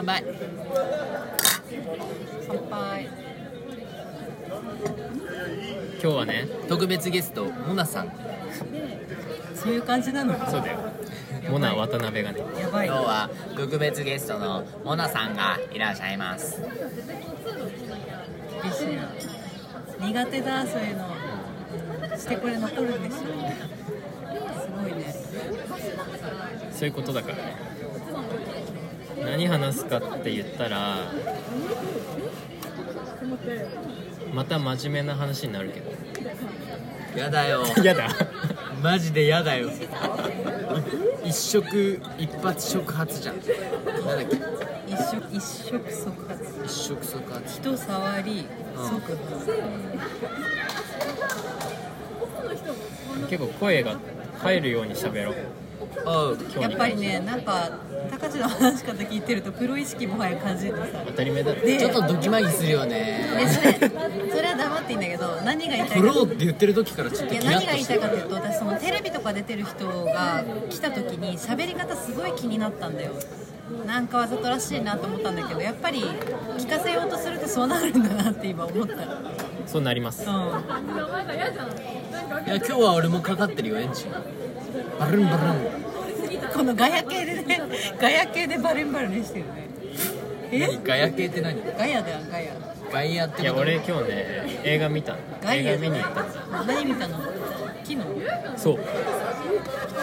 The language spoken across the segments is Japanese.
乾杯乾杯。今日はね特別ゲストモナさん。そういう感じなの？そうだよ。モナ渡辺がね。やばい。今日は特別ゲストのモナさんがいらっしゃいます。嬉しいな苦手だそういうの。してこれ残るんでしょすごいね。そういうことだからね何話すかって言ったらまた真面目な話になるけど。やだよ。やだ。マジでやだよ。一触一発触発じゃん。なんだっけ？一触一触即発。一触即発。人触りうん。即発。結構声が入るように喋ろうやっぱりねなんか高知の話し方聞いてるとプロ意識もはや感じてさ。当たり前だ。ろでちょっとドキマギするよね。でそれそれは黙っていいんだけど何が言いたいかプロって言ってる時からちょっといや何が言いたいかというと私そのテレビとか出てる人が来た時に喋り方すごい気になったんだよ。なんかわざとらしいなと思ったんだけどやっぱり聞かせようとするとそうなるんだなって今思った。そうなります。ういや今日は俺もかかってるよエンジンバルンバルン。んこのガヤ系でねガヤ系でバレンバレンしてるね。え？何？ガヤ系って何？ガヤだよガヤ。ガイアっていや俺今日ね映画見たの。ガイア映画見に行ったの。何見たの？昨日そう。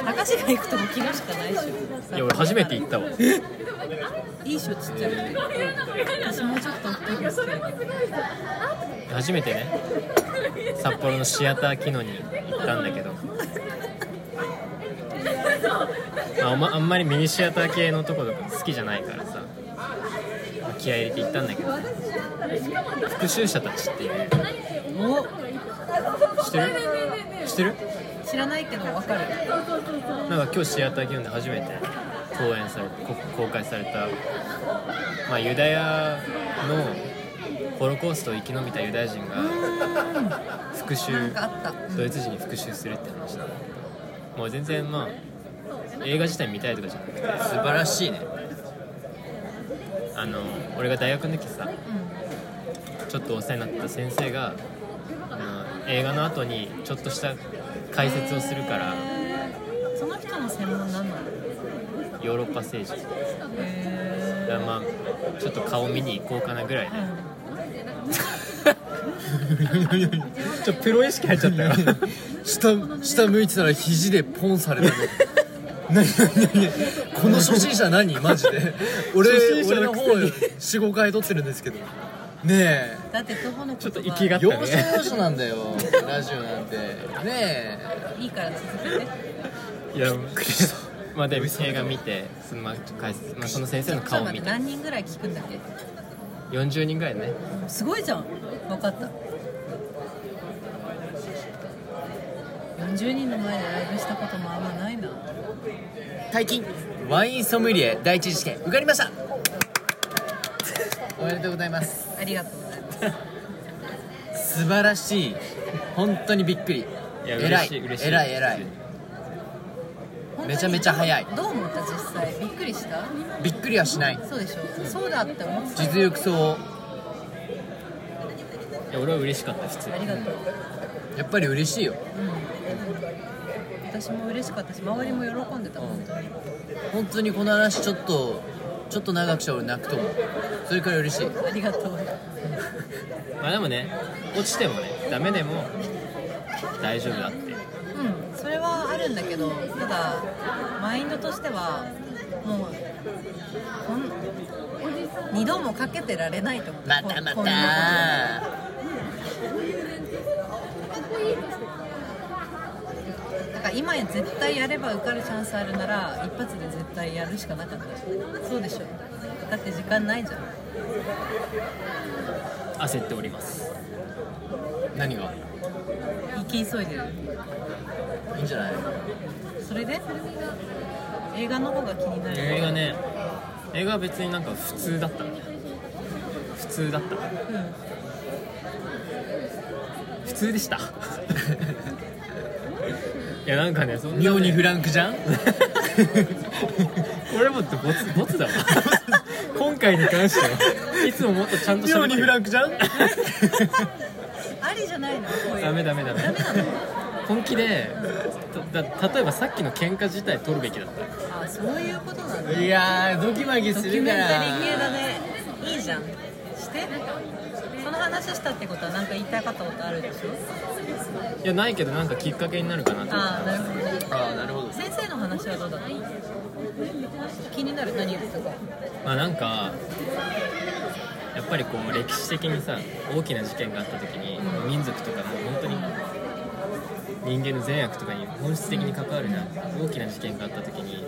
高志が行くとこ昨日しかないでし。ょいや俺初めて行ったわ。いいっしょちっちゃい。私もうちょっと大きい初めてね札幌のシアターキノに行ったんだけど、まあ、まあんまりミニシアター系のとことか好きじゃないからさ、まあ気合い入れて行ったんだけど。復讐者たちっていう。お知ってる？知ってる？知らないけどわかる。なんか今日シアターキノで初めて。公演されこ公開された、まあ、ユダヤのホロコーストを生き延びたユダヤ人が復讐ドイツ人に復讐するって話なんだけどもう全然まあ映画自体見たいとかじゃなくて素晴らしいね。あの俺が大学の時さちょっとお世話になった先生があの映画の後にちょっとした解説をするからその人の専門何なのヨーロッパ政治。だかへらまあちょっと顔見に行こうかなぐらい。で ちょっとプロ意識入っちゃったよ。下下向いてたら肘でポンされた何この初心者何マジで俺俺の方45回撮ってるんですけどねだって徒歩のちょっと言葉え息が要所要所なんだよラジオなんてねえいいから続けていやまあで映画見てその,、まあまあ、その先生の顔を見て何人ぐらい聞くんだっけ40人ぐらいねすごいじゃん分かった40人の前でライブしたこともあんまないなえ最近ワインソムリエ第一次試験。受かりました。おめでとうございます。ありがとうございます。素晴らしい。本当にびっくり。いや偉い。偉い偉い。めちゃめちゃ早い。どう思った？実際。びっくりりした？びっくりはしない。そうでしょ。そうだって思ってた。実力そう。いや俺は嬉しかった普通ありがとうやっぱり嬉しいよ私も嬉しかったし周りも喜んでた本当に本当にこの話ちょっとちょっと長くしたら俺泣くと思うそれから嬉しい。ありがとうまあでもね落ちてもねダメでも大丈夫だって。うん。それはあるんだけどただマインドとしてはもうこん二度もかけてられないと。思ってまた。またことだから今絶対やれば受かるチャンスあるなら一発で絶対やるしかなかった。そうでしょだって時間ないじゃん。焦っております。何が？行き急いでる。いいんじゃない？それで？映画の方が気になる。映画ね。映画は別になんか普通だった。普通だった。うん。普通でしたいやなんかねそんなね。妙にフランクじゃん？これもってボツボツだわ。今回に関しては。いつももっとちゃんと妙にフランクじゃん？ありじゃないの？こういう。ダメダメダメ。ダメなの？本気でだだ例えばさっきの喧嘩自体取るべきだった。あそういうことなんだ。いやードキマキドするから。キュメンタリー系だね。いいじゃん。して話したってことは何か言いたかったことあるでしょ？いやないけどなんかきっかけになるかなと思ああなるほど。ねああなるほど。先生の話はどうだった？気になる何言ってたか。まあなんかやっぱりこう歴史的にさ大きな事件があった時に民族とかもう本当に人間の善悪とかに本質的に関わるな大きな事件があった時に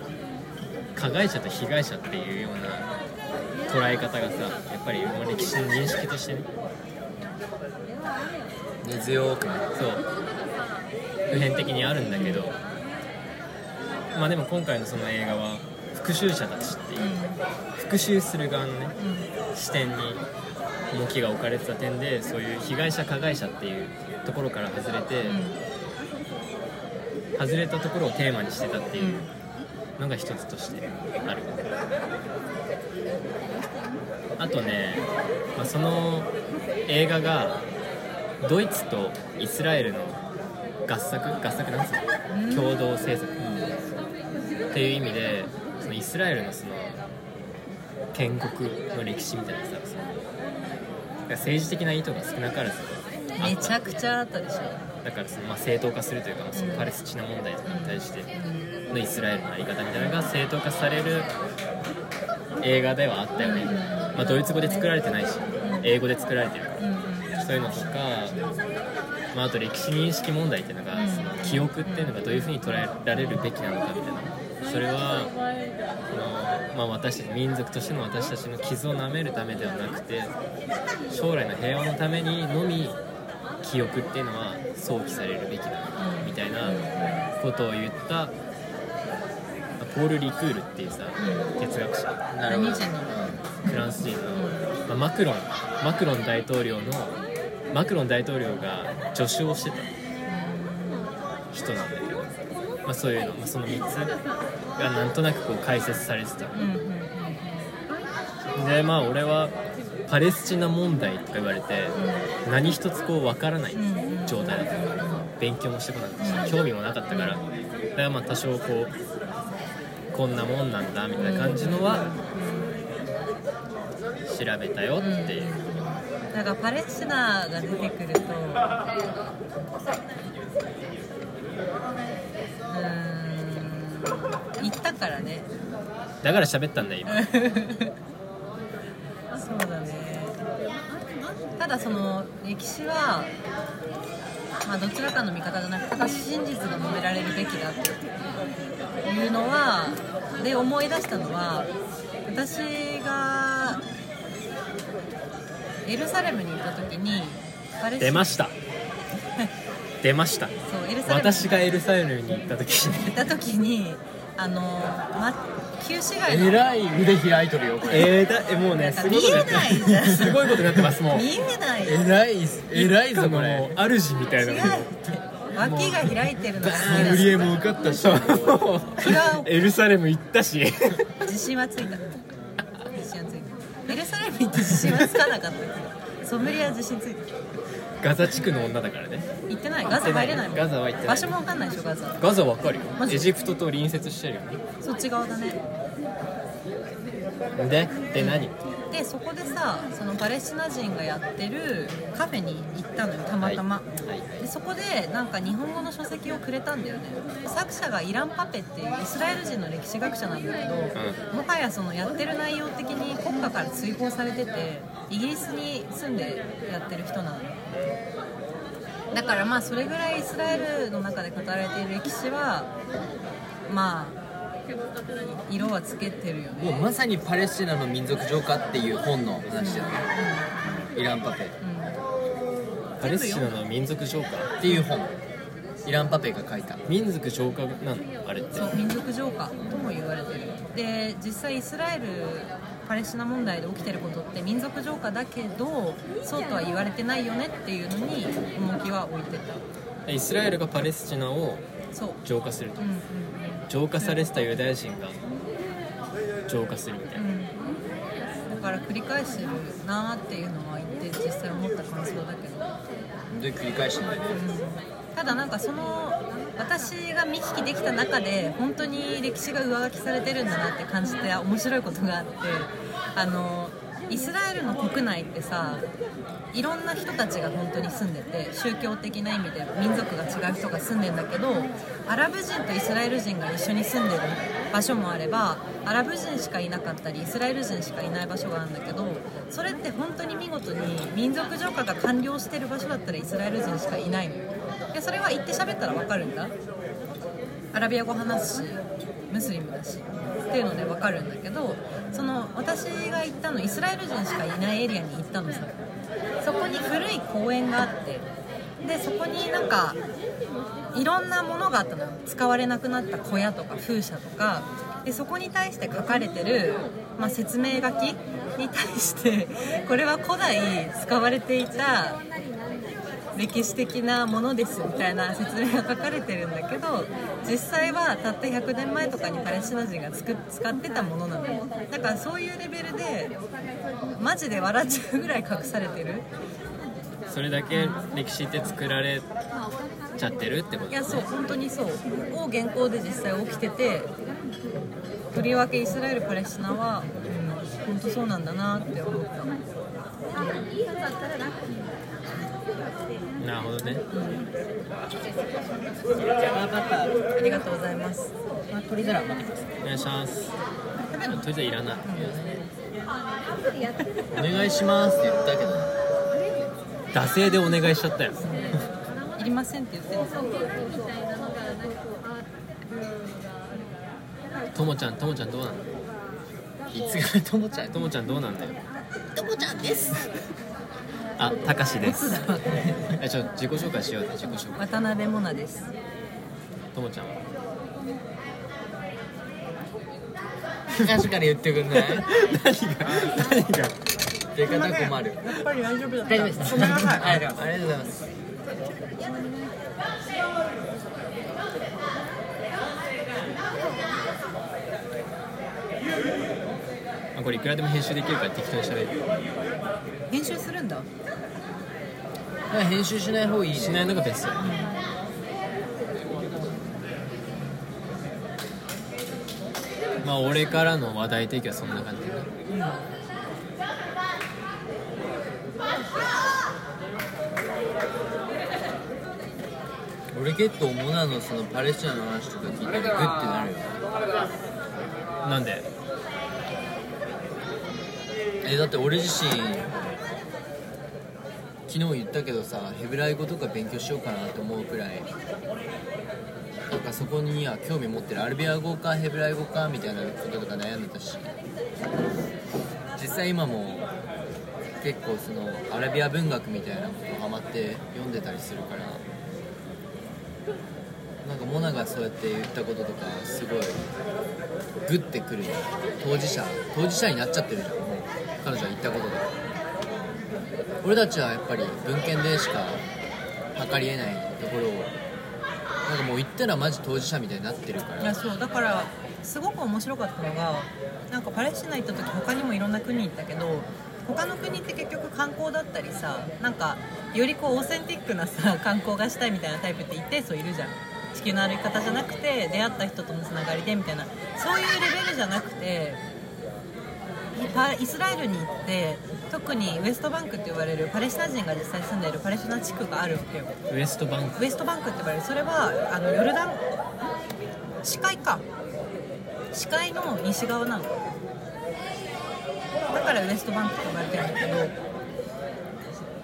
加害者と被害者っていうような捉え方がさやっぱりもう歴史の認識としてね根強くねそう。普遍的にあるんだけど。まあでも今回のその映画は復讐者たちっていう。復讐する側のね視点に重きが置かれてた点でそういう被害者加害者っていうところから外れて、外れたところをテーマにしてたっていうのが一つとしてある。あとね、まあ、その映画がドイツとイスラエルの合作合作なんつうの共同制作。っていう意味でそのイスラエルのその建国の歴史みたいなさその政治的な意図が少なからず。めちゃくちゃあったでしょ。だからその、まあ、正当化するというか、まあそのパレスチナ問題とかに対してのイスラエルの在り方みたいなのが正当化される映画ではあったよね、まあ、ドイツ語で作られてないし英語で作られてるからそういうのとか、まあ、あと歴史認識問題っていうのがその記憶っていうのがどういうふうに捉えられるべきなのかみたいな。それはあの、まあ、私たち民族としての私たちの傷を舐めるためではなくて将来の平和のためにのみ記憶っていうのは想起されるべきだみたいなことを言ったまあポール・リクールっていうさ哲学者。フランス人の、まあマクロンマクロン大統領のマクロン大統領が助手をしてた人なんだけど、まあ、そういうの、まあ、その3つがなんとなくこう解説されてた。でまあ俺はパレスチナ問題とか言われて何一つこう分からない状態だった。勉強もしてこなかったし興味もなかったから。だからまあ多少こうこんなもんなんだみたいな感じのは調べたよっていうだからパレスチナが出てくるとうーん行ったからね。だから喋ったんだよ今。そうだね。ただその歴史はまあどちらかの見方じゃなくてただ真実が述べられるべきだというのはで思い出したのは私がエルサレムに行った時に出ました。出ました。そうエルサレムに。私がエルサレムに行った時に。行った時にあの、ま、旧市街のえらい腕開いとるよこれ。えー、だえもうねすごいことになって見えないじゃん。すごいことになってますもう。見えない。えらいえらいぞこもれ。う主みたいな。違脇が開いてるのが好きソだムリエも受かったしエルサレム行ったし。自信はついた自信はついたエルサレム行って自信はつかなかったけどソムリエは自信ついたガザ地区の女だからね。行ってない？ガザ入れないもんガザは行ってない。場所もわかんないでしょガザ。ガザわかるよ。マジ？エジプトと隣接してるよそっち側だね。でで何？でそこでさそのパレスチナ人がやってるカフェに行ったのよたまたま、はい。でそこでなんか日本語の書籍をくれたんだよね。作者がイラン・パペっていうイスラエル人の歴史学者なんだけど、もはやそのやってる内容的に国家から追放されててイギリスに住んでやってる人なのよ。だからまあそれぐらいイスラエルの中で語られている歴史はまあ色はつけてるよね。もうまさにパレスチナの民族浄化っていう本の話だよねイランパペ。っパレスチナの民族浄化？ていう本。イランパペが書いた。民族浄化なのあれって？そう民族浄化とも言われてる。で実際イスラエルパレスチナ問題で起きてることって民族浄化だけどそうとは言われてないよねっていうのに重きは置いてた。イスラエルがパレスチナを浄化すると。うんうん浄化されてたユダヤ人が浄化するみたいな。うんだから繰り返してるなーっていうのは言って実際思った感想だけど。で繰り返してない。ただなんかその私が見聞きできた中で本当に歴史が上書きされてるんだなって感じて面白いことがあってあのイスラエルの国内ってさいろんな人たちが本当に住んでて宗教的な意味で民族が違う人が住んでんだけどアラブ人とイスラエル人が一緒に住んでる場所もあればアラブ人しかいなかったりイスラエル人しかいない場所があるんだけどそれって本当に見事に民族浄化が完了してる場所だったらイスラエル人しかいないのでそれは行って喋ったら分かるんだ。アラビア語話すしムスリムだし。っていうので分かるんだけどその私が行ったのイスラエル人しかいないエリアに行ったのさ。そこに古い公園があってでそこになんかいろんなものがあったの使われなくなった小屋とか風車とか。でそこに対して書かれてる、まあ、説明書きに対してこれは古代使われていた歴史的なものですみたいな説明が書かれてるんだけど実際はたった100年前とかにパレスチナ人がつく使ってたものなのよ。だからそういうレベルでマジで笑っちゃうぐらい隠されてる。それだけ歴史って作られちゃってるってこと？いやそう本当にそう。を現行で実際起きててとりわけイスラエルパレスチナは、うん、本当そうなんだなって思ったなるほどね。ありがとうございます。取り皿待ってくださいお願いします。とりあえずいらない。お願いしますって言ったけど。惰性でお願いしちゃったよ。いりませんって言ってる。ともちゃんともちゃんどうなの？いつがともちゃんともちゃんどうなんだよ。ともちゃんですあたかしです。えちょ自己紹介しよう。ぜ自己紹介。渡辺モナです。ともちゃんは？昔から言ってくんない？何が何が？出方困る。やっぱり大丈夫だ大丈夫ですごめんなさい。はいありがとうござい。ますあこれいくらでも編集できるから適当にしゃべる編集するんだ。編集しない方がいいしないのがベスト。まあ俺からの話題提供はそんな感じだね俺結構モナのそのパレスチナの話とか聞いてグッてなるよ。なんで？えだって俺自身昨日言ったけどさヘブライ語とか勉強しようかなって思うくらい。なんかそこには興味持ってる。アラビア語かヘブライ語かみたいなこととか悩んでたし。実際今も結構そのアラビア文学みたいなことハマって読んでたりするから。なんかモナがそうやって言ったこととかすごいグッてくる。当事者当事者になっちゃってるじゃん。もう彼女は言ったことで俺たちはやっぱり文献でしか測りえないところをなんかもう言ったらマジ当事者みたいになってるから。いやそう。だからすごく面白かったのがなんかパレスチナ行った時他にもいろんな国行ったけど他の国って結局観光だったりさなんかよりこうオーセンティックなさ観光がしたいみたいなタイプって一定数いるじゃん。地球の歩き方じゃなくて出会った人とのつながりでみたいな。そういうレベルじゃなくてイスラエルに行って特にウエストバンクって言われるパレスチナ人が実際住んでいるパレスチナ地区があるわけよ。ウエストバンク。ウエストバンクって言われる。それはあのヨルダン。視界か。視界の西側なの。だからウエストバンクって呼ばれてるんだけど。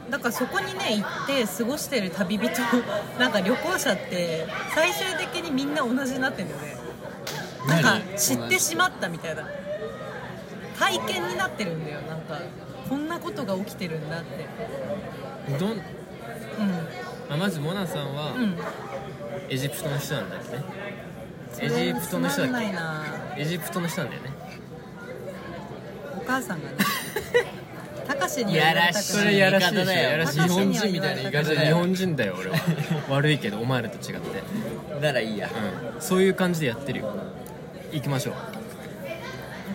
だからそこにね行って過ごしてる旅人 なんか旅行者って最終的にみんな同じになってんだよね。なんか何知ってしまったみたいな。体験になってるんだよなんかこんなことが起きてるんだって。どん、うまあ、まずモナさんはんうん。エジプトの人なんだよね。それエジプトの人だっけ？エジプトの人なんだよね。お母さんがね。たかしには言われたくない。それやらしいでしい方だよやらしい日本人みたいな言い方だよ。日本人だよ俺は。悪いけどお前らと違って。ならいいや。うん。そういう感じでやってるよ。行きましょう。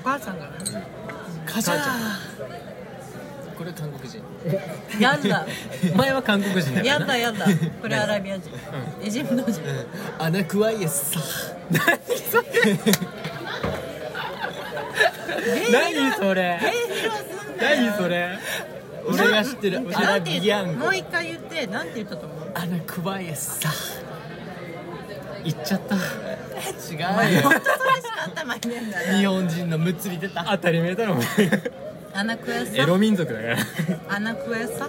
お母さんがね。母ちゃんこれ韓国人。やだ。お 前は韓国人だやだやだ。これアラビア人。エジプト人。アナクワイエスさ。何それ。え披露すんだよ。何それ。俺が知ってる。アラビアンゴもう一回言ってなんて言ったと思う？アナクワイエスさ。行っちゃった。違うよ。日な。本人のむつり出た。当たり前だろアナクエサ？エロ民族だから。アナクエサ？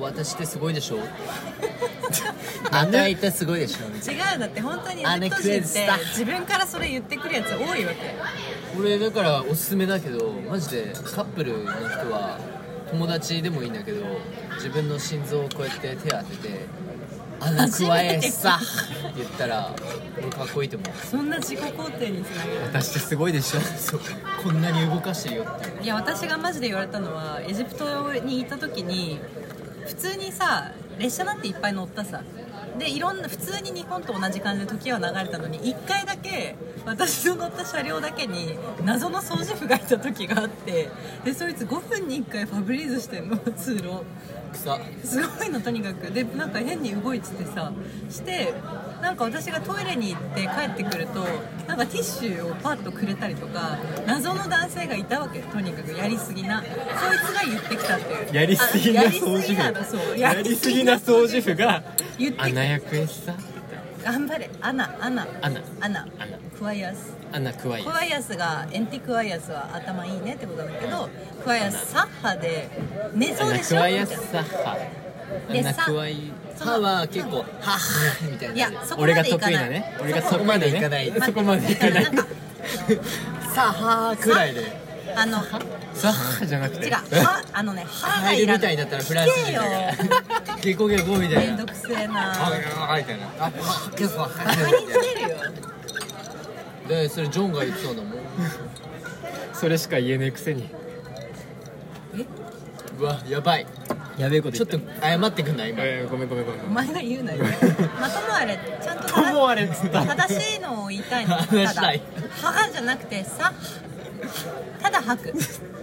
私ってすごいでしょ？あんたいってすごいでしょ？違うだって本当にエジプト人って自分からそれ言ってくるやつ多いわけ。俺だからおすすめだけどマジでカップルの人は友達でもいいんだけど自分の心臓をこうやって手当てて「アナクワエッサ」って言ったら俺かっこいいと思う。そんな自己肯定につなげる私ってすごいでしょ。そう。こんなに動かしてるよっていや私がマジで言われたのはエジプトに行った時に普通にさ列車なんていっぱい乗ったさ。でいろんな普通に日本と同じ感じで時は流れたのに1回だけ私の乗った車両だけに謎の掃除婦がいた時があってでそいつ5分に1回ファブリーズしてんの通路草すごいのとにかく。でなんか変に動いててさしてなんか私がトイレに行って帰ってくるとなんかティッシュをパッとくれたりとか謎の男性がいたわけとにかく。やりすぎな。そいつが言ってきたっていう。やりすぎな掃除婦。やりすぎな掃除婦が言ってきた。アナ役エッサ頑張れ。アナアナ。アナ。アナ。アナ。クワイアスアナクワイクワイアスがエンティクワイアスは頭いいねってことなんだけどクワイアスサッハで寝そうでしょ？クワイアみたいなッサハ。アでナクワイその歯は結構「はっはっ」みたいないやそこ俺がまでいかない。得意なね。俺がそこまでいかない。そこまでいかない。なんかさあはーくらいで。あのサハじゃなくて？違う。はあのね歯がいらみたいだったらフランス人だからゲコゲコみたいなめんどくせえな。ああみたいな。あ結構バカにしてるよでそれジョンが言ってたんだもん。それしか言えねえくせに。うわやばい。やべえことちょっと謝ってくんない？今。えーごめんごめんごめんお前が言うなよ。まともあれ。ちゃんとともあれっつった。正しいのを言いたいの。話したい。ただ母じゃなくてさ。ただ吐く。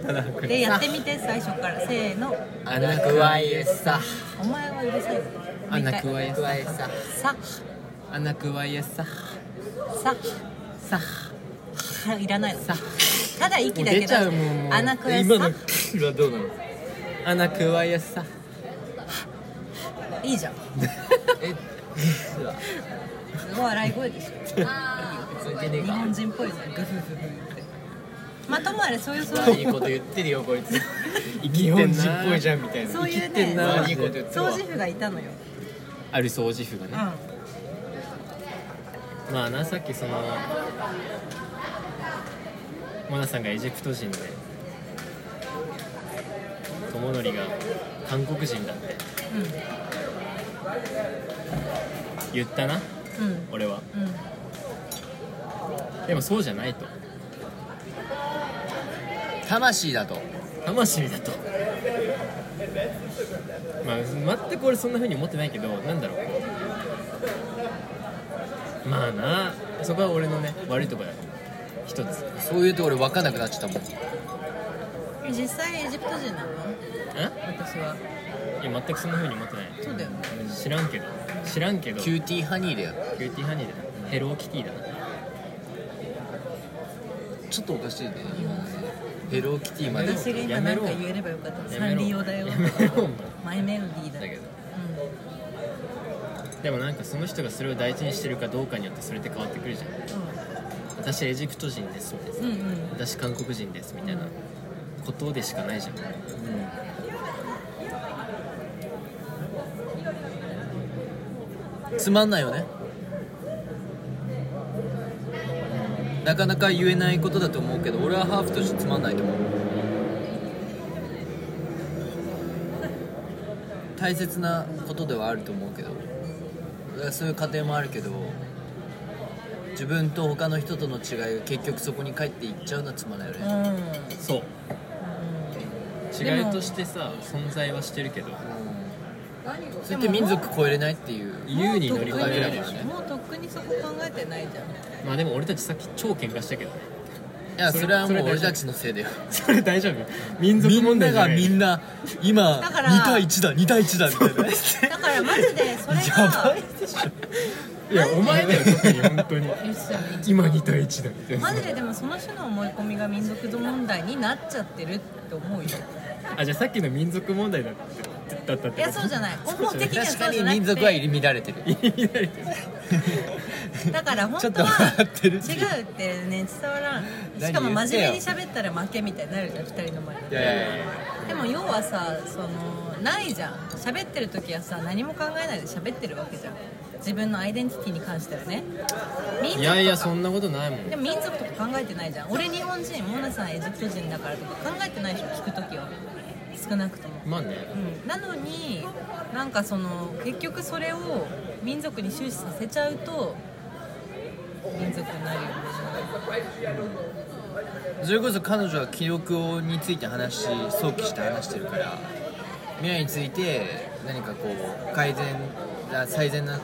ただく。でやってみて最初から。せーの。アナクワイエッサお前はうるさいぞ。アナクワイエアナクワイエッサさ。アナクワイエッサさいらないのさただ息だけ出ちゃうもんもう。アナクエ今のさはどうなの？アナクワイエッサいいじゃん。えすごい荒い声でしょ。ついてねえ日か本人っぽいじゃんグフフフって。まともあれそういうそういいこと言ってるよこいつ。生日本人っぽいじゃんみたいな。そういう生きてねんな掃除婦がいたのよ。ある掃除婦がね、うまあなさっきそのモナさんがエジプト人で友則が韓国人だって言ったなうん。うん俺は。うん。でもそうじゃないと。魂だと。魂だと。まあ全く俺そんな風に思ってないけどなんだろう。こまあな。そこは俺のね悪いところや一つ。そういうと俺分かんなくなっちゃったもん。え実際エジプト人なの？え？私は。いや全くそんな風に思ってない。そうだよね。知らんけど。知らんけど。キューティーハニーだよ。キューティーハニーだ。なヘローキティだ。なちょっとおかしいね。今のねヘローキティまで。私が今やめろなんか言えればよかった。サやめろ。ンリオだよ。やめろ。お前マイメロディーだ。だけど。うでもなんかその人がそれを大事にしてるかどうかによってそれって変わってくるじゃん。私エジプト人ですみたいな、んうんうん。私韓国人ですみたいなことでしかないじゃん。つまんないよね。なかなか言えないことだと思うけど俺はハーフとしてつまんないと思う。大切なことではあると思うけどそういう過程もあるけど自分と他の人との違いが結局そこに帰っていっちゃうのはつまんないよね、うん。う。ん。そう違いとしてさ存在はしてるけど。そうやって民族超えれないっていう。優に乗り換えられるよね。よねもうとっくにそこ考えてないじゃん。まあでも俺たちさっき超喧嘩したけどねいやそれはもう俺たちのせいだよ。それ大丈夫。民族問題じゃない。みんな今だから2対1だ2対1だみたいな。だからマジでそれがいやお前だよ特に本当に。今2対1だって。マジででもその種の思い込みが民族問題になっちゃってるって思うよ。あじゃあさっきの民族問題だってだったっていやそうじゃない。根本的には確かにそうじゃなく民族はて入り乱れてる だから本当は違うってね伝わらん。しかも真面目に喋ったら負けみたいになるじゃん2人の前で。でも要はさそのないじゃん。喋ってる時はさ何も考えないで喋ってるわけじゃん。自分のアイデンティティに関してはね。いやいやそんなことないもん。でも民族とか考えてないじゃん。俺日本人モナさんエジプト人だからとか考えてないでしょ聞く時は。少なくとも。まあね。うん、なのになんかその結局それを民族に終始させちゃうと民族になるよねそれこそ彼女は記憶について話し想起して話してるから未来について何かこう改善な最善な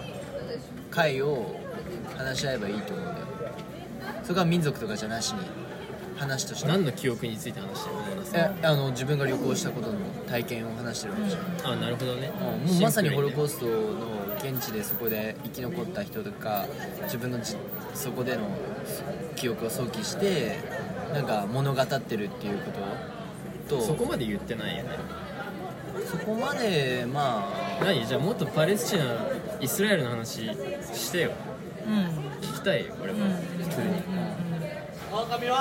回を話し合えばいいと思うんだよ。それが民族とかじゃなしに話として。何の記憶について話してるのえあの自分が旅行したことの体験を話してるわけじゃん。あなるほどね。もうまさにホロコースストの現地でそこで生き残った人とか自分のじそこでの記憶を想起してなんか物語ってるっていうことと。そこまで言ってないよね。そこまでまあ。何？じゃあもっとパレスチナイスラエルの話してよ。うん。聞きたいよ俺も。うん。普通に。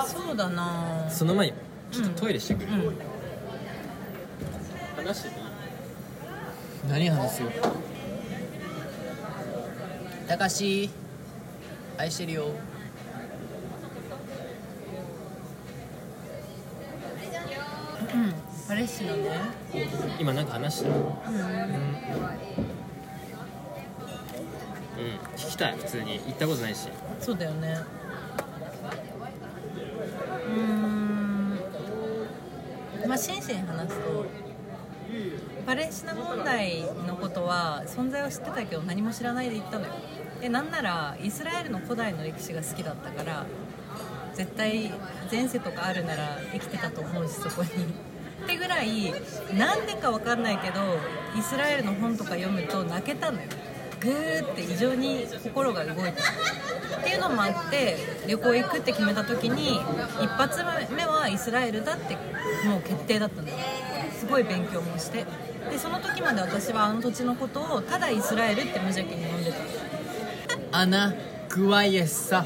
そうだなその前にちょっとトイレしてくる、うん。話してていい？何話すよ。たかし愛してるよ。うん。パレスチナね今なんか話した？うん、うん、聞きたい普通に。行ったことないし。そうだよね。うーん。まあ真摯に話すとパレスチナ問題のことは存在を知ってたけど何も知らないで行ったのよでなんならイスラエルの古代の歴史が好きだったから絶対前世とかあるなら生きてたと思うしそこに。ってぐらいなんでかわかんないけどイスラエルの本とか読むと泣けたのよ。グーって異常に心が動いた。っていうのもあって旅行行くって決めた時に一発目はイスラエルだってもう決定だったんだよ。すごい勉強もして。でその時まで私はあの土地のことをただイスラエルって無邪気に呼んでたアナクワイエッサ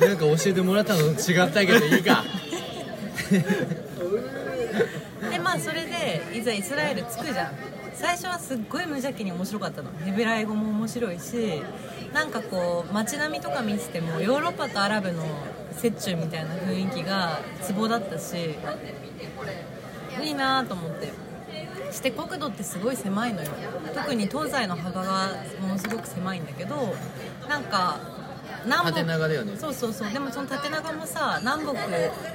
なんか教えてもらったのと違ったけどいいか。でまあそれでいざイスラエル着くじゃん。最初はすっごい無邪気に面白かったの。ヘブライ語も面白いしなんかこう街並みとか見ててもヨーロッパとアラブの折衷みたいな雰囲気がツボだったしいいなと思って。して国土ってすごい狭いのよ。特に東西の幅がものすごく狭いんだけどなんか南北縦長だよね。そうそうそう。でもその縦長もさ南北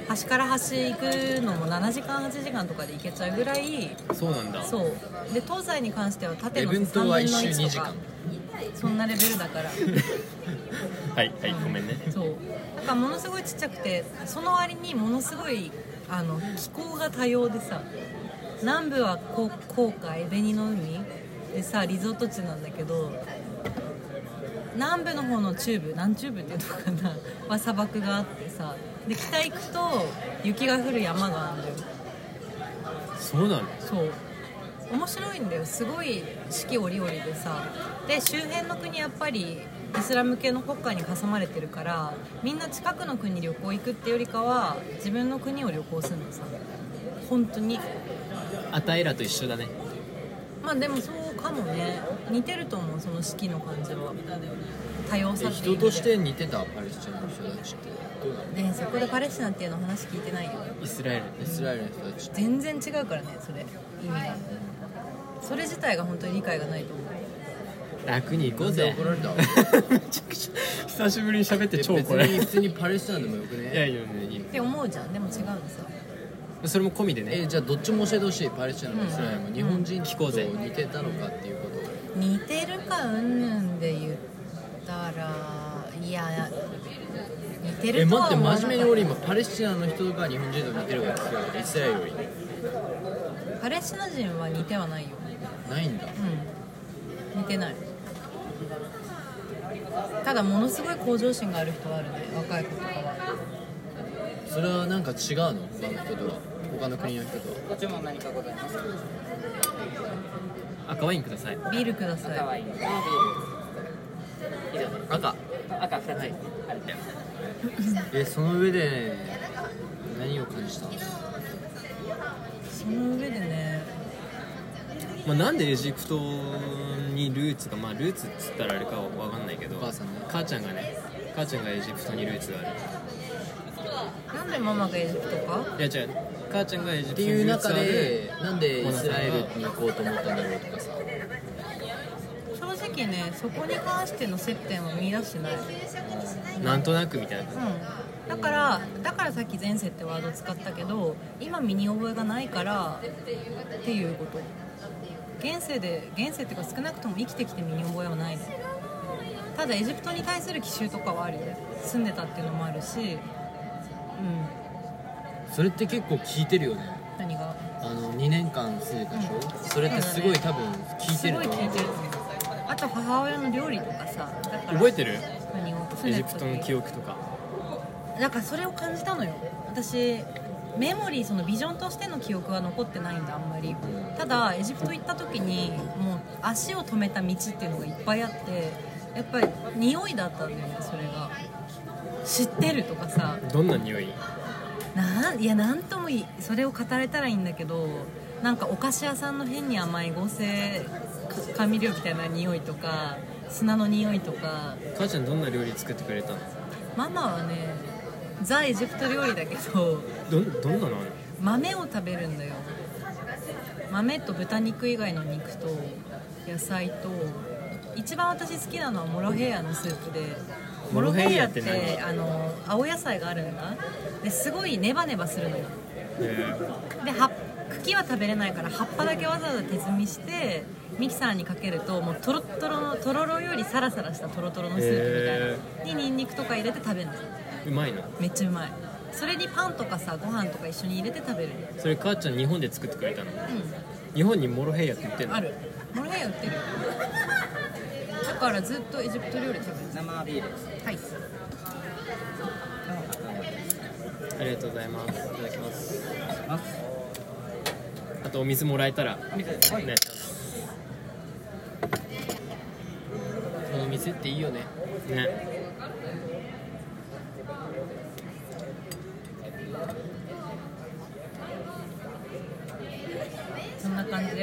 端から端行くのも7時間8時間とかで行けちゃうぐらいそうなんだ。そう。で東西に関しては縦の3分の礼文島は一周1 2とか時間。そんなレベルだから。はいはいごめんね。そう。だからものすごいちっちゃくてその割にものすごいあの気候が多様でさ南部はこ海紅の海でさリゾート地なんだけど南部の方の中部南中部っていうのかな は砂漠があってさで北行くと雪が降る山があるんだよ。そうなの？そう。面白いんだよ。すごい四季折々でさで周辺の国やっぱりイスラム系の国家に挟まれてるからみんな近くの国旅行行くってよりかは自分の国を旅行するのさ。本当にあたいらと一緒だね。まあでもそうかもね。似てると思うその四季の感じは。多様さえっていう人として似てたパレスチナの人たちってどうなのね。そこでパレスチナっていうの話聞いてないよイスラエルイスラエルの人たち。全然違うからねそれ意味が。それ自体が本当に理解がないと思う。楽に行こうんぜ怒られた めちゃくちゃ久しぶりに喋って超別これ普通にパレスチナでもよくね？やいやいやいいって思うじゃん。でも違うのさそれも込みでね。えじゃあどっちも教えてほしい。パレスチナもイスラエルも日本人聞こう似てたのかっていうこと。を似てるかうんぬんで言ったらいや似てえるとは待って思わなかった。真面目に俺今パレスチナの人が日本人と似てるか聞かれたイスラエルより。パレスチナ人は似てはないよ。ないんだ。うん。似てない。ただものすごい向上心がある人はあるね。若い子とかはそれはなんか違うの？他の人とは？他の国の人とは？ご注文何かございます。か赤ワインください。ビールください。赤ワイン。のビール以上です赤。赤2つ、はい。ありがとうございますえその上で何を感じたの？その上でね。まあ、なんでエジプトにルーツがまあルーツっつったらあれかわかんないけど。お母さんね。母ちゃんがね母ちゃんがエジプトにルーツがあるなんでママがエジプトか？いや違う。母ちゃんがエジプってトにいう中でなんでイスラエルに行こうと思ったんだろうとかさ。正直ねそこに関しての接点は見出してない。なんとなくみたいな。うん、だからだからさっき前世ってワード使ったけど今身に覚えがないからっていうこと。現世で現世っていうか少なくとも生きてきて身に覚えはないのただエジプトに対する奇襲とかはあるよ住んでたっていうのもあるしうん。それって結構聞いてるよね。何が？あの2年間住んでたでしょ、うん。それってすごい多分聞いてると思う。聞いてる。あと母親の料理とかさ覚えてる？何をエジプトの記憶とか。だからそれを感じたのよ。私メモリーそのビジョンとしての記憶は残ってないんだあんまり。ただエジプト行った時にもう足を止めた道っていうのがいっぱいあってやっぱり匂いだったんだよねそれが知ってるとかさ。どんな匂い？なんいやなんともいい。それを語れたらいいんだけどなんかお菓子屋さんの変に甘い合成甘味料みたいな匂いとか砂の匂いとか。母ちゃんどんな料理作ってくれたの？ママはねザ・エジプト料理だけどどんどんなのある？豆を食べるんだよ。豆と豚肉以外の肉と野菜と一番私好きなのはモロヘイヤのスープでモロヘイヤってあの青野菜があるんだ。ですごいネバネバするのよ。え。で葉茎は食べれないから葉っぱだけわざわざ手摘みしてミキサーにかけるともうトロットロのとろろよりサラサラしたトロトロのスープみたいな。にニンニクとか入れて食べるのー、うまいの？めっちゃうまい。それにパンとかさご飯とか一緒に入れて食べるそれ母ちゃん日本で作ってくれたの？う日本にモロヘイヤって言ってんの？んある。モロヘイヤ売ってるよ。だからずっとエジプト料理食べる生ビールです。はい。ありがとうございます。いただきます。ます。あとお水もらえたら。おいお願いします。この店っていいよね。ねそんな感じ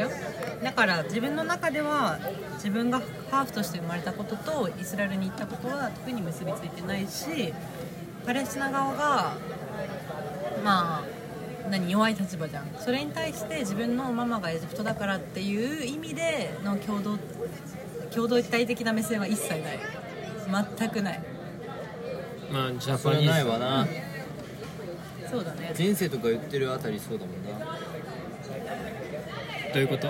だから自分の中では自分がハーフとして生まれたこととイスラエルに行ったことは特に結びついてないしパレスチナ側がまあ何弱い立場じゃん。それに対して自分のママがエジプトだからっていう意味での共同共同一体的な目線は一切ない。全くない。まあジャそれパニーズないわな。そうだね。前世とか言ってるあたりそうだもんな。どういうこと？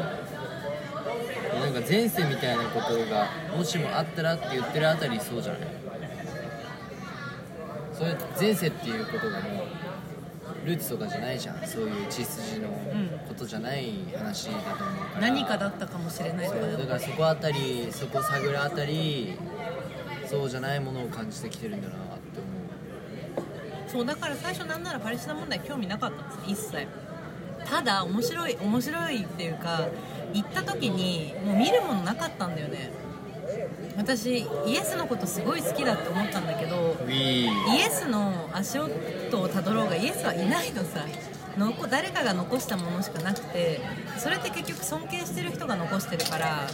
なんか前世みたいなことがもしもあったらって言ってるあたりそうじゃない？それ前世っていうことがもうルーツとかじゃないじゃん。そういう血筋のことじゃない話だと思うから。何かだったかもしれない。とかだからそこあたりそこ探るあたりそうじゃないものを感じてきてるんだなって思そうだから最初なんならパレスチナ問題興味なかったんです一切。ただ面白い面白いっていうか行った時にもう見るものなかったんだよね。私イエスのことすごい好きだって思ったんだけどイエスの足音をたどろうがイエスはいないのさ。誰かが残したものしかなくてそれって結局尊敬してる人が残してるから、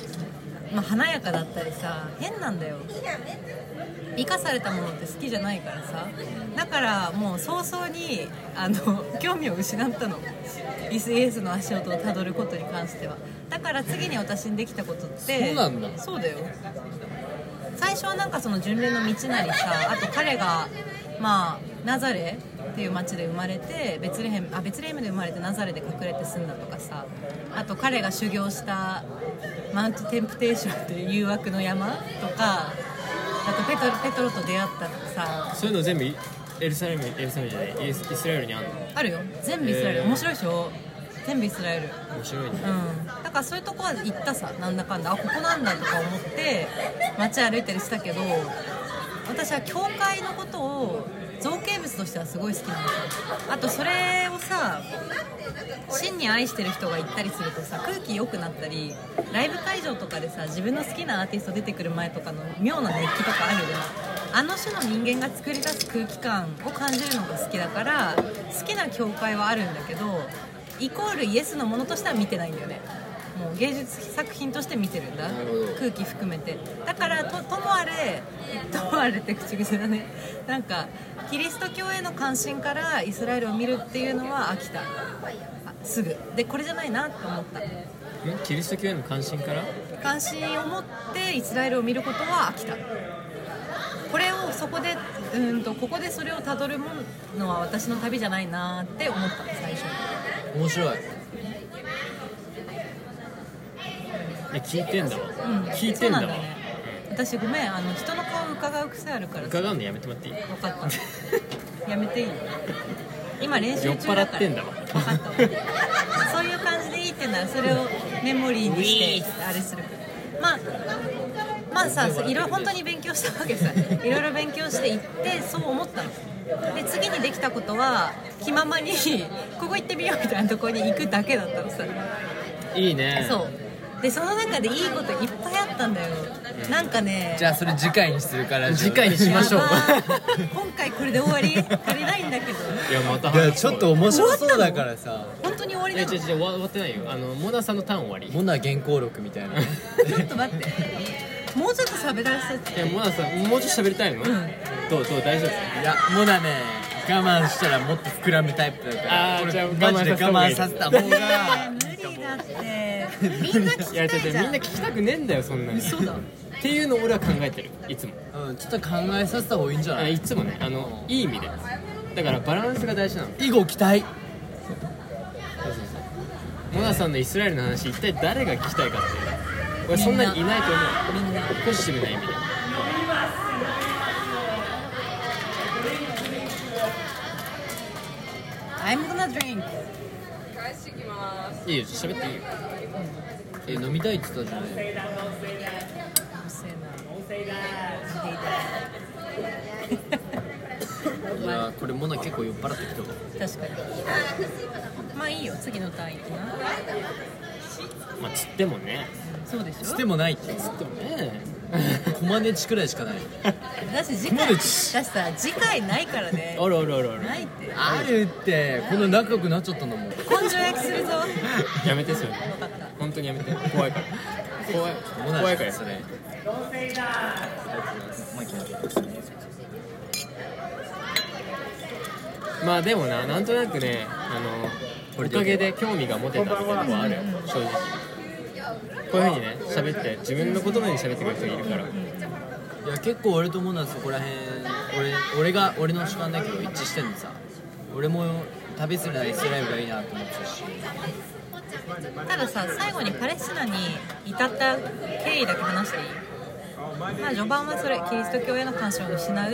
まあ、華やかだったりさ変なんだよ。生かされたものって好きじゃないからさ。だからもう早々にあの興味を失ったのイスイエスの足音をたどることに関しては。だから次に私にできたことってそうなんだ。そうだよ。最初はなんかその巡礼の道なりさあと彼がまあナザレっていう町で生まれてベツレヘムあベツレヘムで生まれてナザレで隠れて住んだとかさあと彼が修行したマウントテンプテーションっていう誘惑の山とかあとペトロペトロと出会ったさ。そういうの全部エルサレムエルサレムじゃないイスラエルにあるの？あるよ。全部イスラエル、へー。面白いでしょ？全部イスラエル。面白いね。うん、だからそういうとこは行ったさなんだかんだ。あここなんだとか思って街歩いたりしたけど私は教会のことを造形物としてはすごい好きなんですよ。あとそれをさ真に愛してる人が行ったりするとさ空気良くなったりライブ会場とかでさ自分の好きなアーティスト出てくる前とかの妙な熱気とかあるじゃん。あの種の人間が作り出す空気感を感じるのが好きだから好きな教会はあるんだけどイコールイエスのものとしては見てないんだよね。もう芸術作品として見てるんだ。空気含めて。だからとともあれ ともあれって口癖だね。なんかキリスト教への関心からイスラエルを見るっていうのは飽きた。あすぐ。でこれじゃないなって思った。んキリスト教への関心から？関心を持ってイスラエルを見ることは飽きた。これをそこでうーんとここでそれをたどるものは私の旅じゃないなって思った。の最初に。面白いえ聞いてんだわ、うん。聞いてんだわ。私ごめんあの人の顔伺う癖あるから。さ伺うのやめてもらっていい？分かった やめていい？今練習酔っ中だから。払ってんだわ。分かったわ。そういう感じでいいってならそれをメモリーにしてあれする。まあまあさいろいろ本当に勉強したわけさ。いろいろ勉強していってそう思ったの。で次にできたことは気ままにここ行ってみようみたいなところに行くだけだったのさ。いいね。そうでその中でいいこといっぱいあったんだよ。なんかねじゃあそれ次回にするから次回にしましょう。今回これで終わり？足りないんだけど。いやまたいやちょっと面白そうだからさ。本当に終わりいや違う違う終わ終わってないよ。あのモナさんのターン終わり。モナ原稿録みたいな。ょっと待って。もうちょっと喋らせて。いやモナさんもうちょっと喋りたいの、どうどう大丈夫いやモナね我慢したらもっと膨らむタイプだから。俺あーじゃあ我慢させた方が無理だってみんな聞きいや違う違うみんなん聞きたくねえんだよそんなに。嘘だ。っていうのを俺は考えてるいつも。うんちょっと考えさせた方がいいんじゃない？あいつもねあのいい意味で。だからバランスが大事なの以後期待。モナさんのイスラエルの話一体誰が聞きたいかっていう。俺そんなにいないと思う。みんなポジティブな意味で。I'm gonna drink いいよ喋っていいよ。え飲みたいって言ったじゃない。いやこれモナ結構酔っ払ってきたわ。確かに。まあいいよ次のターン行きな。まあつってもね。そうでしょ？つってもないって。つってもねコマネチくらいしかない。だし次回だしさ次回ないからね。あるあるあるある。ないって。あるってこんな仲良くなっちゃったんだも。ん根性焼きするぞやめてそれ。本当にやめて。怖いから。怖い。怖いからそれ。まあでもななんとなくねあのおかげで興味が持てたみたいなとこはあるよ。正直こういうふうにね喋って自分の言葉に喋ってくる人がいるから。いや結構俺とモナそこら辺俺俺が俺の主観だけど一致してんのさ。俺も旅するならイスラエルがいいなと思ってたし。たださ最後にパレスチナに至った経緯だけ話していい？まあ序盤はそれキリスト教への関心を失う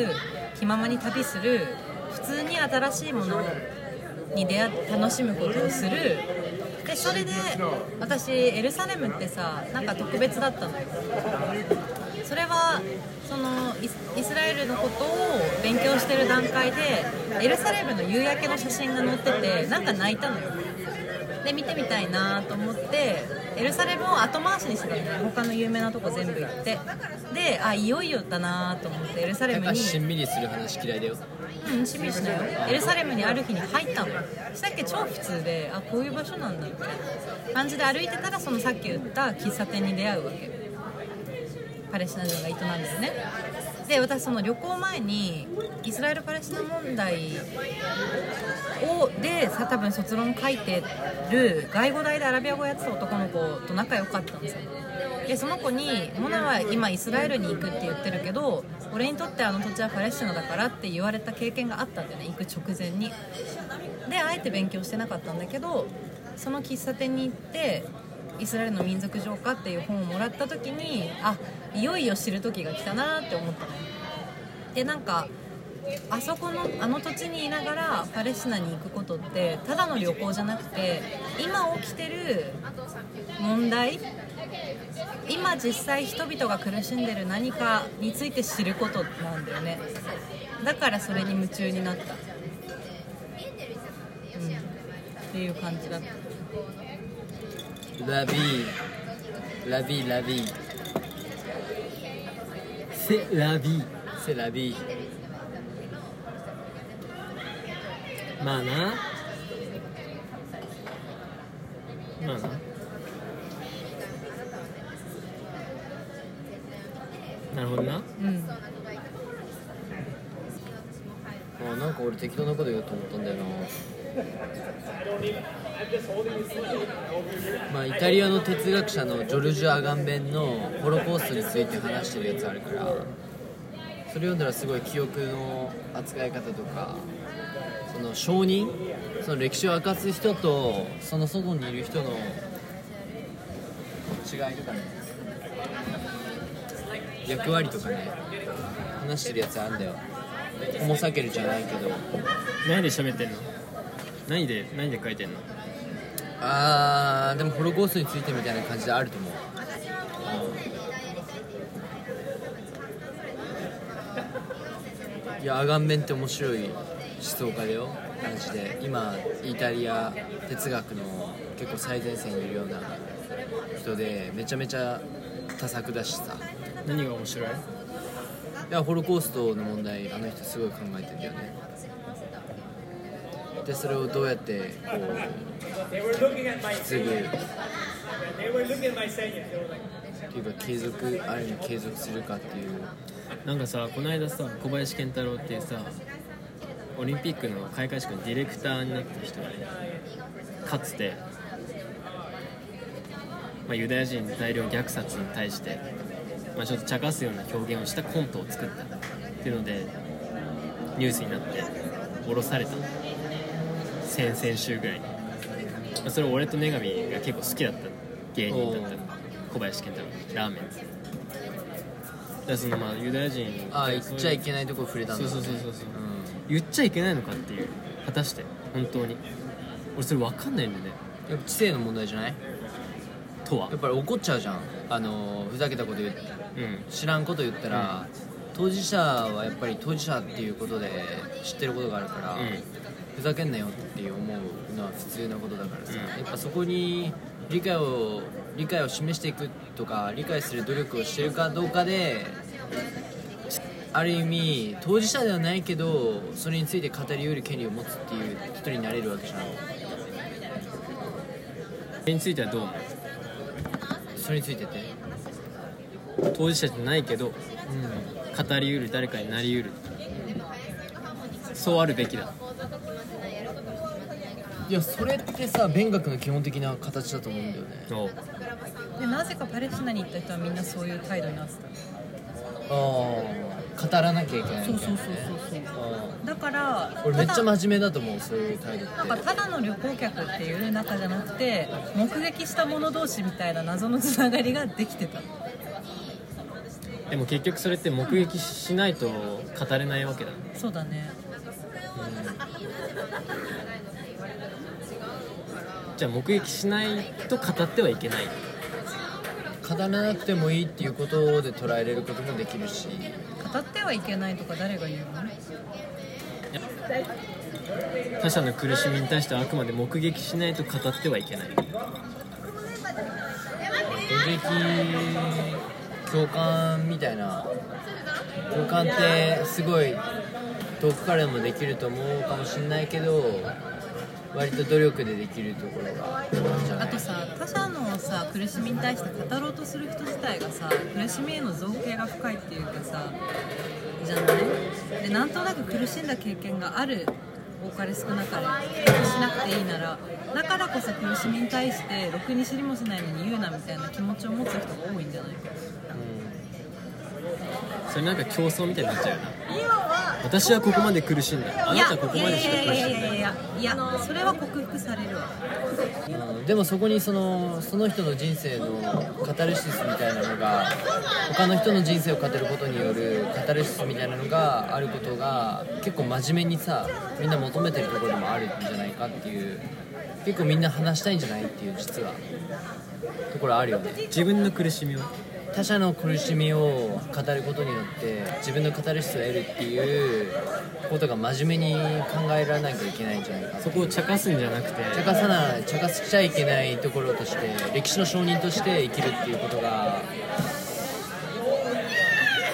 気ままに旅する普通に新しいものに出会って楽しむことをするでそれで私エルサレムってさなんか特別だったの？よそれはそのイスラエルのことを勉強してる段階でエルサレムの夕焼けの写真が載っててなんか泣いたのよ。で見てみたいなと思ってエルサレムを後回しにしてたのね。他の有名なとこ全部行って。であいよいよだなと思ってエルサレムに。しんみりする話嫌いだよ。うんしみしなよ。エルサレムにある日に入ったの。したっけ超普通であこういう場所なんだみたいな感じで歩いてたらそのさっき言った喫茶店に出会うわけ。パレスチナ人が営んでるねで私その旅行前にイスラエル・パレスチナ問題をでさ多分卒論書いてる外語大でアラビア語やってた男の子と仲良かったんですよ。でその子に「モナは今イスラエルに行くって言ってるけど俺にとってあの土地はパレスチナだから」って言われた経験があったんだよね行く直前に。であえて勉強してなかったんだけどその喫茶店に行って「イスラエルの民族浄化」っていう本をもらった時にあいよいよ知る時が来たなって思ったの。でなんかあそこのあの土地にいながらパレスチナに行くことってただの旅行じゃなくて今起きてる問題今実際人々が苦しんでる何かについて知ることなんだよね。だからそれに夢中になった、うん、っていう感じだった。 la vie la vie。C'est la vie c'est la vie まあなまあななるほどなうんあなんか俺適当なこと言おうと思ったんだよなまあイタリアの哲学者のジョルジュ・アガンベンのホロコーストについて話してるやつあるからそれ読んだらすごい記憶の扱い方とかその証人その歴史を明かす人とその外にいる人の違いとかね役割とかね話してるやつあるんだよ。ホモサケルじゃないけど。何で喋ってんの？何で何で書いてんの？あーでもホロコーストについてみたいな感じであると思う。いやアガンベンって面白い思想家だよ。マジで今イタリア哲学の結構最前線にいるような人でめちゃめちゃ多作だしさ。何が面白い？いやホロコーストの問題あの人すごい考えてんだよねでそれをどうやってこう引き継ぐっていうか継続ある意味継続するかっていう。なんかさこの間さ小林健太郎ってさオリンピックの開会式のディレクターになった人がねかつて、まあ、ユダヤ人大量虐殺に対して、まあ、ちょっと茶化すような表現をしたコントを作ったっていうのでニュースになって降ろされたの。先々週ぐらいに、まあ、それ俺と女神が結構好きだった芸人だったの。小林健太郎。ラーメン。ズだからそのまあユダヤ人ああ言っちゃいけないとこ触れたんだ、ね、そうそうそうそうそう。う言っちゃいけないのかっていう果たして。本当に。俺それ分かんないんだよね。ん、やっぱ知性の問題じゃない？とは。やっぱり怒っちゃうじゃん。あのふざけたこと言ってうん。知らんこと言ったら、当事者はやっぱり当事者っていうことで知ってることがあるから、うんふざけんなよっていう思うのは普通なことだからさ、うんやっぱそこに理解を理解を示していくとか理解する努力をしてるかどうかである意味当事者ではないけどそれについて語りうる権利を持つっていう人になれるわけじゃん。それについてはどう？思それについてって？う当事者じゃないけどうん。語りうる誰かになりうる。そうあるべきだいやそれってさ勉学の基本的な形だと思うんだよね。でなぜかパレスチナに行った人はみんなそういう態度になってた。ああ語らなきゃいけないみたいなそうそうそうねそうそう。うんだから俺めっちゃ真面目だと思うそういう態度って。なんかただの旅行客っていう中じゃなくて目撃した者同士みたいな謎のつながりができてた。でも結局それって目撃しないと語れないわけだ。そうだねじゃあ目撃しないと語ってはいけない。語らなくてもいいっていうことで捉えれることもできるし。語ってはいけないとか誰が言うの？他者の苦しみに対してはあくまで目撃しないと語ってはいけない目撃共感みたいな。共感ってすごい遠くからでもできると思うかもしれないけど割と努力でできるところが。あとさ他者のさ苦しみに対して語ろうとする人自体がさ苦しみへの造形が深いっていうかさじゃない？でなんとなく苦しんだ経験がある多かれ少なかれしなくていいならだからこそ苦しみに対してろくに知りもしないのに言うなみたいな気持ちを持つ人が多いんじゃない？かそれなんか競争みたいになっちゃうよな。私はここまで苦しんだ。あなたはここまでしか苦しんだ。いやいやいやいやいやいやそれは克服されるわ。うんでもそこにそのその人の人生のカタルシスみたいなのが他の人の人生を語ることによるカタルシスみたいなのがあることが結構真面目にさみんな求めてるところでもあるんじゃないかっていう結構みんな話したいんじゃないっていう実はところあるよね。自分の苦しみを他者の苦しみを語ることによって自分のカタルシスを得るっていうことが真面目に考えられなきゃいけないんじゃないかそこを茶化すんじゃなくて。茶化さない茶化しちゃいけないところとして歴史の証人として生きるっていうことが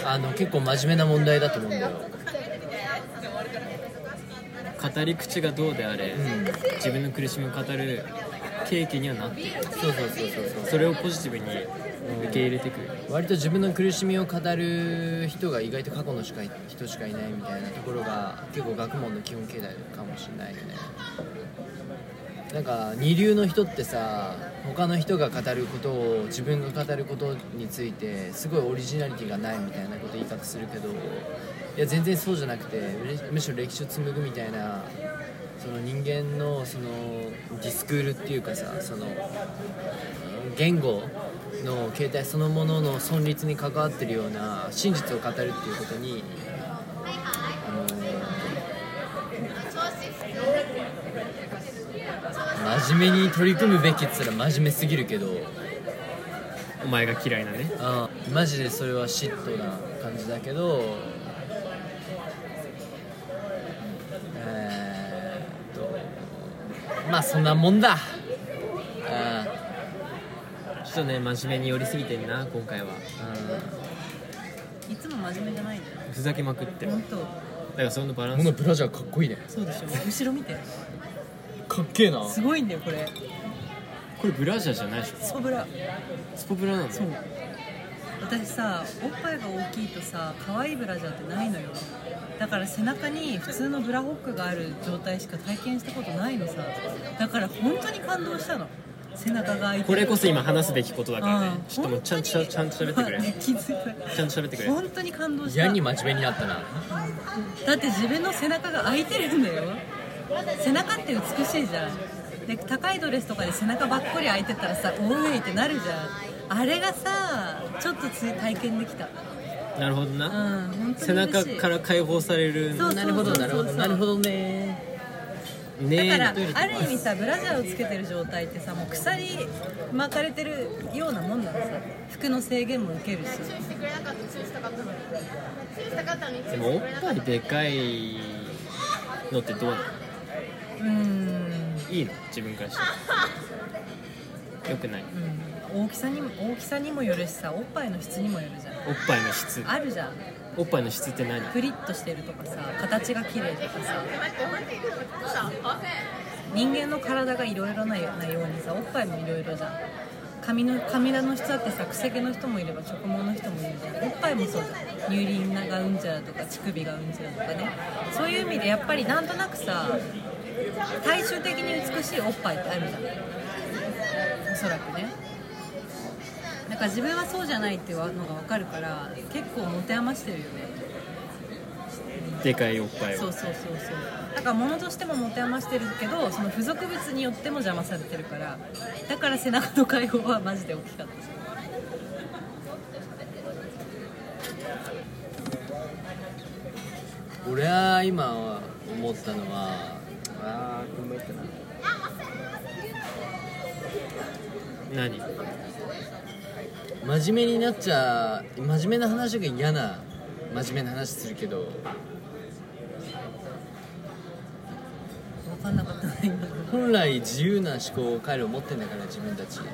あの結構真面目な問題だと思うんだよ。語り口がどうであれ、ん。自分の苦しみを語る契機にはなっている。そうそうそうそうそう。それをポジティブに受け入れていく割と自分の苦しみを語る人が意外と過去のしか人しかいないみたいなところが結構学問の基本形態かもしれないよね。なんか二流の人ってさ他の人が語ることを自分が語ることについてすごいオリジナリティがないみたいなこと言い方するけどいや全然そうじゃなくてむしろ歴史を紡ぐみたいなその人間のそのディスクールっていうかさその言語の形態そのものの存立に関わってるような真実を語るっていうことにあの真面目に取り組むべきっつったら真面目すぎるけどお前が嫌いなね。あマジでそれは嫉妬な感じだけどえーっとまあそんなもんだ。あちょっとね真面目に寄りすぎてんな今回は。いつも真面目じゃないんだよふざけまくってる。だ本当。からそのバランス。このブラジャーかっこいいね。そうでしょ。後ろ見て。かっけえな。すごいんだよこれ。これブラジャーじゃないでしょ。ソブラ。スポブラなの？そう私さおっぱいが大きいとさ可愛いブラジャーってないのよ。だから背中に普通のブラホックがある状態しか体験したことないのさ。だから本当に感動したの。背中が開いてこれこそ今話すべきことだからね。うん。ちょっともうちゃんとちゃんちゃんと喋ってくれ。気づいた。ちゃんと喋ってくれ。本当に感動した。嫌に真面目になったな。だって自分の背中が開いてるんだよ。背中って美しいじゃん。で高いドレスとかで背中ばっこり開いてたらさおーいってなるじゃんあれがさちょっとつい体験できた。なるほどうんな本当背中から解放される。そうなるほどなるほど。なるほどね。ねだからえある意味さブラジャーをつけてる状態ってさもう鎖巻かれてるようなもんなのさ。服の制限も受けるし。でもおっぱいでかいのってどうなの？うーん。いいの？自分からして。よくない？うん大きさにも大きさにもよるしさおっぱいの質にもよるじゃん。おっぱいの質。あるじゃん。おっぱいの質って何？プリッとしてるとかさ形が綺麗とかさ。人間の体がいろいろなようにさおっぱいもいろいろじゃん。髪の髪の質だってさくせ毛の人もいれば直毛の人もいるじゃん。おっぱいもそうじゃん。乳輪がうんちゃらとか乳首がうんちゃらとかね。そういう意味でやっぱりなんとなくさ大衆的に美しいおっぱいってあるじゃん。おそらくねだから自分はそうじゃないっていうのが分かるから結構持て余してるよね。でかいおっぱいを。そうそうそうそう。だから物としても持て余してるけどその付属物によっても邪魔されてるからだから背中の解放はマジで大きかった。俺は今思ったのはあーこれも言ったな何？真面目になっちゃ真面目な話が嫌な真面目な話するけど分かんなかった本来自由な思考回路を持ってんだから自分たちって。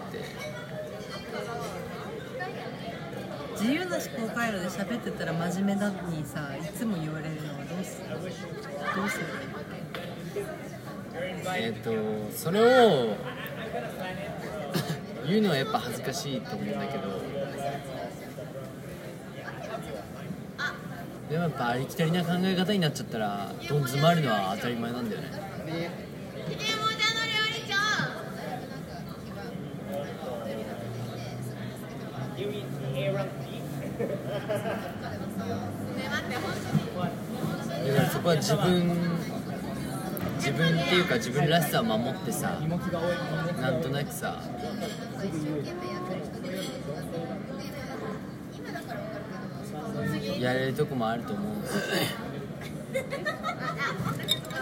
自由な思考回路で喋ってたら真面目だにさいつも言われるのはどうする？どうする？えっ、とそれを言うのはやっぱ恥ずかしいと思うんだけどでもやっぱありきたりな考え方になっちゃったらどん詰まるのは当たり前なんだよね。だからそこは自分自分っていうか自分らしさを守ってさなんとなくさやれるとこもあると思う。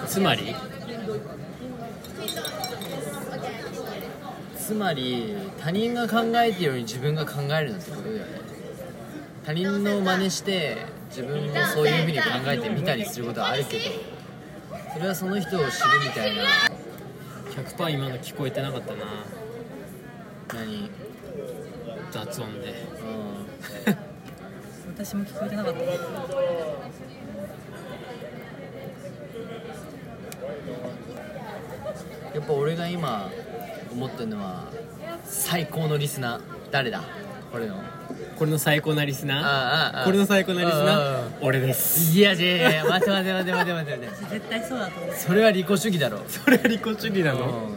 つまり？つまり他人が考えてるより自分が考えるのってことだよね。他人の真似して自分もそういうふうに考えてみたりすることはあるけどそれはその人を知るみたいな。100%今の聞こえてなかったな何？雑音で。うん。私も聞こえてなかった。やっぱ俺が今思ってるのは最高のリスナー誰だ？これの。これの最高なリスナー？これの最高なリスナあー俺です。いやいやいや待て待て待て待て待て待て。絶対そうだと思う。それは利己主義だろ。それは利己主義なの？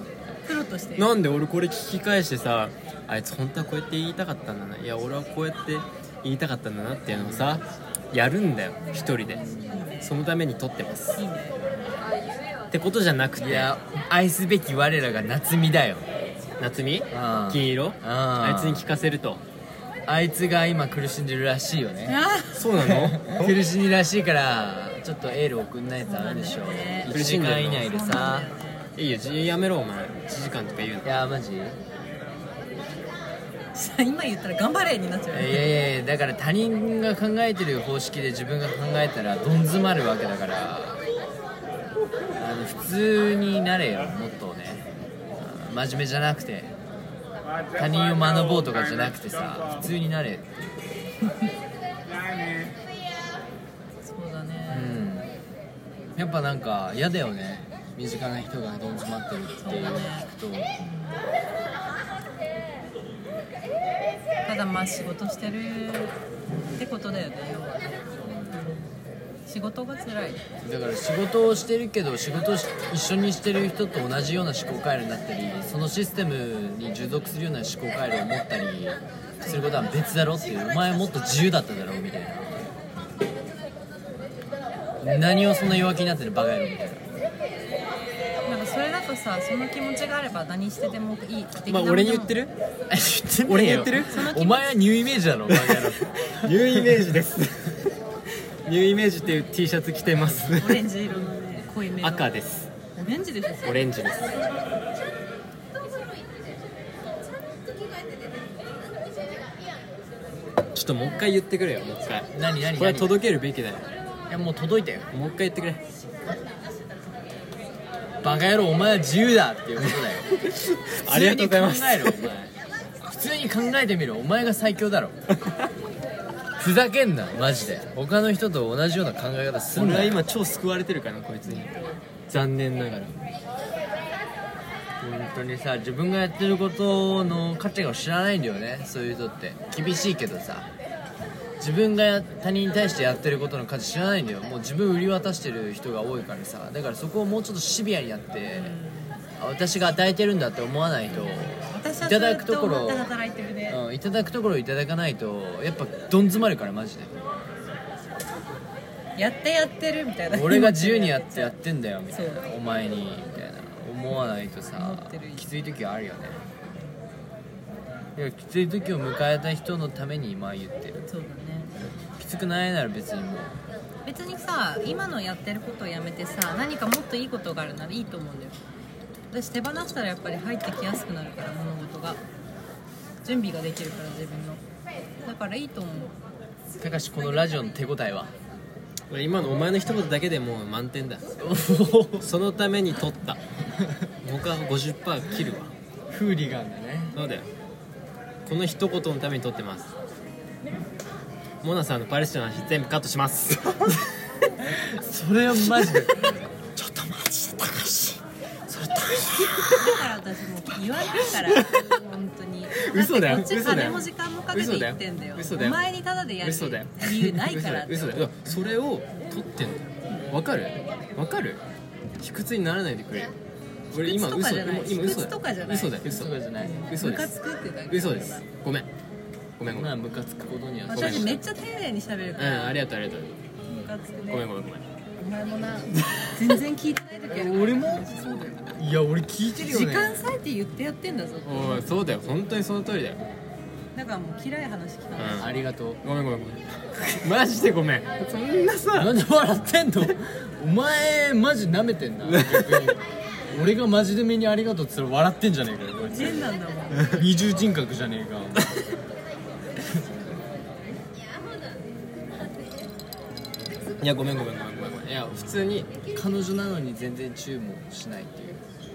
として。なんで俺これ聞き返してさあいつ本当はこうやって言いたかったんだな。いや俺はこうやって言いたかったんだなっていうのをさやるんだよ。一人で。そのために撮ってます。ってことじゃなくていや愛すべき我らが夏美だよ。夏美うん金色？ああ。いつに聞かせると。あいつが今苦しんでるらしいよね。あそうなの？苦しんでるらしいから。ちょっとエール送んないとダメでしょそう。なんだよね。1時間以内でさいいよじやめろお前。1時間とか言うのいやマジ？今言ったら頑張れになっちゃう。やよねいやいやだから他人が考えてる方式で自分が考えたらどん詰まるわけだから。あの普通になれよもっとね。うん真面目じゃなくて。他人を学ぼうとかじゃなくてさ普通になれって そうだうねん。やっぱなんか嫌だよね身近な人がどん詰まってるっていうのを聞くとただまあ仕事してるってことだよね仕事が辛いだから仕事をしてるけど仕事をし一緒にしてる人と同じような思考回路になったりそのシステムに従属するような思考回路を持ったりすることは別だろっていう。お前もっと自由だっただろみたいな。何をそんな弱気になってるバカ野郎みたいな。とさその気持ちがあれば何してでもいいまあ俺に言ってる？俺に言ってる？お前はニューイメージだろ ニューイメージです。ニューイメージっていう T シャツ着てます。オレンジ色のね濃いめの赤です。オレンジでしょオレンジです。ちょっともう一回言ってくれよもう一回。何何何？これは届けるべきだよ。いやもう届いたよ。もう一回言ってくれバカ野郎お前は自由だっていうことだよ。ありがとうございます。普通に考えろお前。普通に考えてみろお前が最強だろ。ふざけんなマジで。他の人と同じような考え方すん俺は今超救われてるからなこいつに。残念ながら。本当にさ自分がやってることの価値を知らないんだよねそういう人って。厳しいけどさ自分がや他人に対してやってることの価値知らないんだよ。もう自分売り渡してる人が多いからさ。だからそこをもうちょっとシビアにやってあ私が与えてるんだって思わないといただくところそうん、いただくところいただかないとやっぱどん詰まるからマジで。やってやってるみたいな。俺が自由にやってやってんだよみたいな。お前にみたいな。思わないとさきつい時はあるよねいやきつい時を迎えた人のために今言ってる。そうだね。きつくないなら別にもう。別にさ今のやってることをやめてさ何かもっといいことがあるならいいと思うんだよ。私手放したらやっぱり入ってきやすくなるから物事が。準備ができるから自分の。だからいいと思う。たかしこのラジオの手応えは？俺今のお前の一言だけでもう満点だ。そのために取った。他50%切るわ。フーリガンだね。そうだよこの一言のために取ってます。モナさんのパレスチナの話全部カットします。それはマジで。だから私もう言わないから。本当に。嘘だよ。ってこっち嘘だよ。金も時間もかけて言ってんだよ。嘘だよ。お前にタダでやる嘘だよ。理由ないからって。嘘だよ。嘘だよ。それを取ってんだよ。わかるわかる卑屈にならないでくれよ俺今嘘じゃない。今嘘とかじゃない。嘘だよ。嘘とかじゃない。ムカ嘘です。つくってだけ嘘です。ごめん。ごめんごめん。まあムカつくことには私めっちゃ丁寧に喋るかうんらありがとうありがとう。ムカつくね。ごめんごめんごめん。お前もな全然聞いてない時ある。俺もそうだよ。いや俺聞いてるよね。時間割いて言ってやってんだぞおいそうだよ。本当にその通りだよ。だからもう嫌い話聞かない。うん。ありがとう。ごめんごめんごめん。マジでごめん。そんなさ。なんで笑ってんの？お前マジ舐めてんな。逆に俺がマジで目にありがとうって言ったら笑ってんじゃねえかよこいつ。変なんだもん。二重人格じゃねえか。いやごめんごめんごめんごめん。ごめんいや普通に彼女なのに全然注文しないってい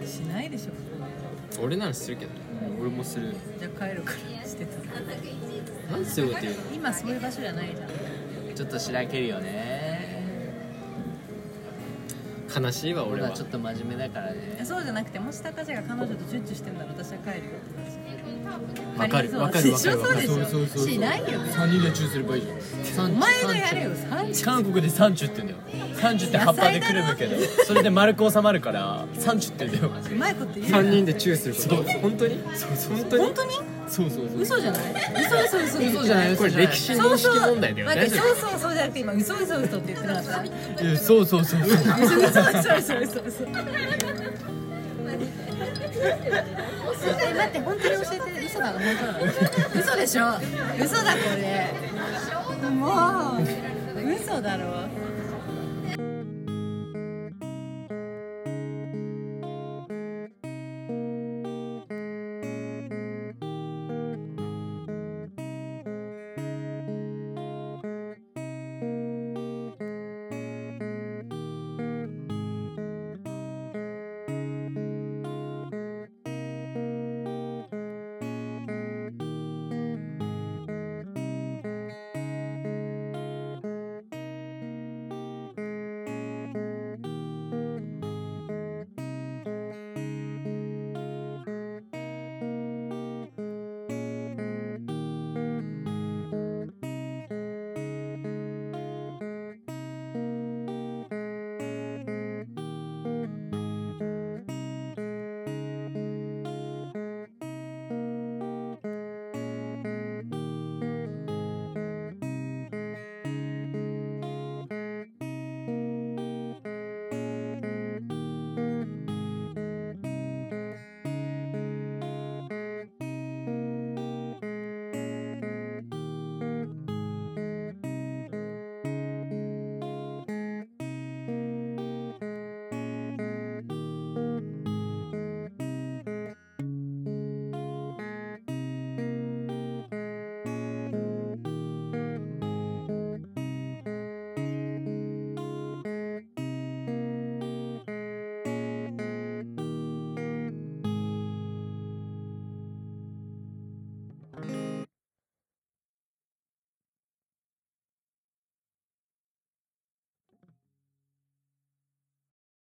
う、しないでしょ。俺ならするけどうん俺もするじゃあ帰るか。らしてた。なんでそういうこと言うの？今そういう場所じゃないじゃん。ちょっとしらけるよね悲しいわ俺は。俺はちょっと真面目だからね。そうじゃなくてもし高橋が彼女とチュッチュしてんなら私は帰るよわかるわかるわかるわかる。そうそうしないよ別に3人でチューすればいいじゃん。お前がやれよ韓国でサンチュって言うんだよ。サンチュって葉っぱでくるむけど。それで丸く収まるからサンチュって言うんだよ。うまいこと言うな。3人でチューすること？本当に？本当に？本当に？そうそうそう。嘘じゃない？嘘嘘嘘。嘘じゃない？これ歴史認識問題だよね。そうそうそう。じゃなくて今嘘嘘嘘って言ってなかったいやそうそうそうそう。嘘嘘嘘。嘘嘘。嘘え待って本当に教えて嘘なの本当なの嘘でしょ？嘘だこれ。もう嘘だろ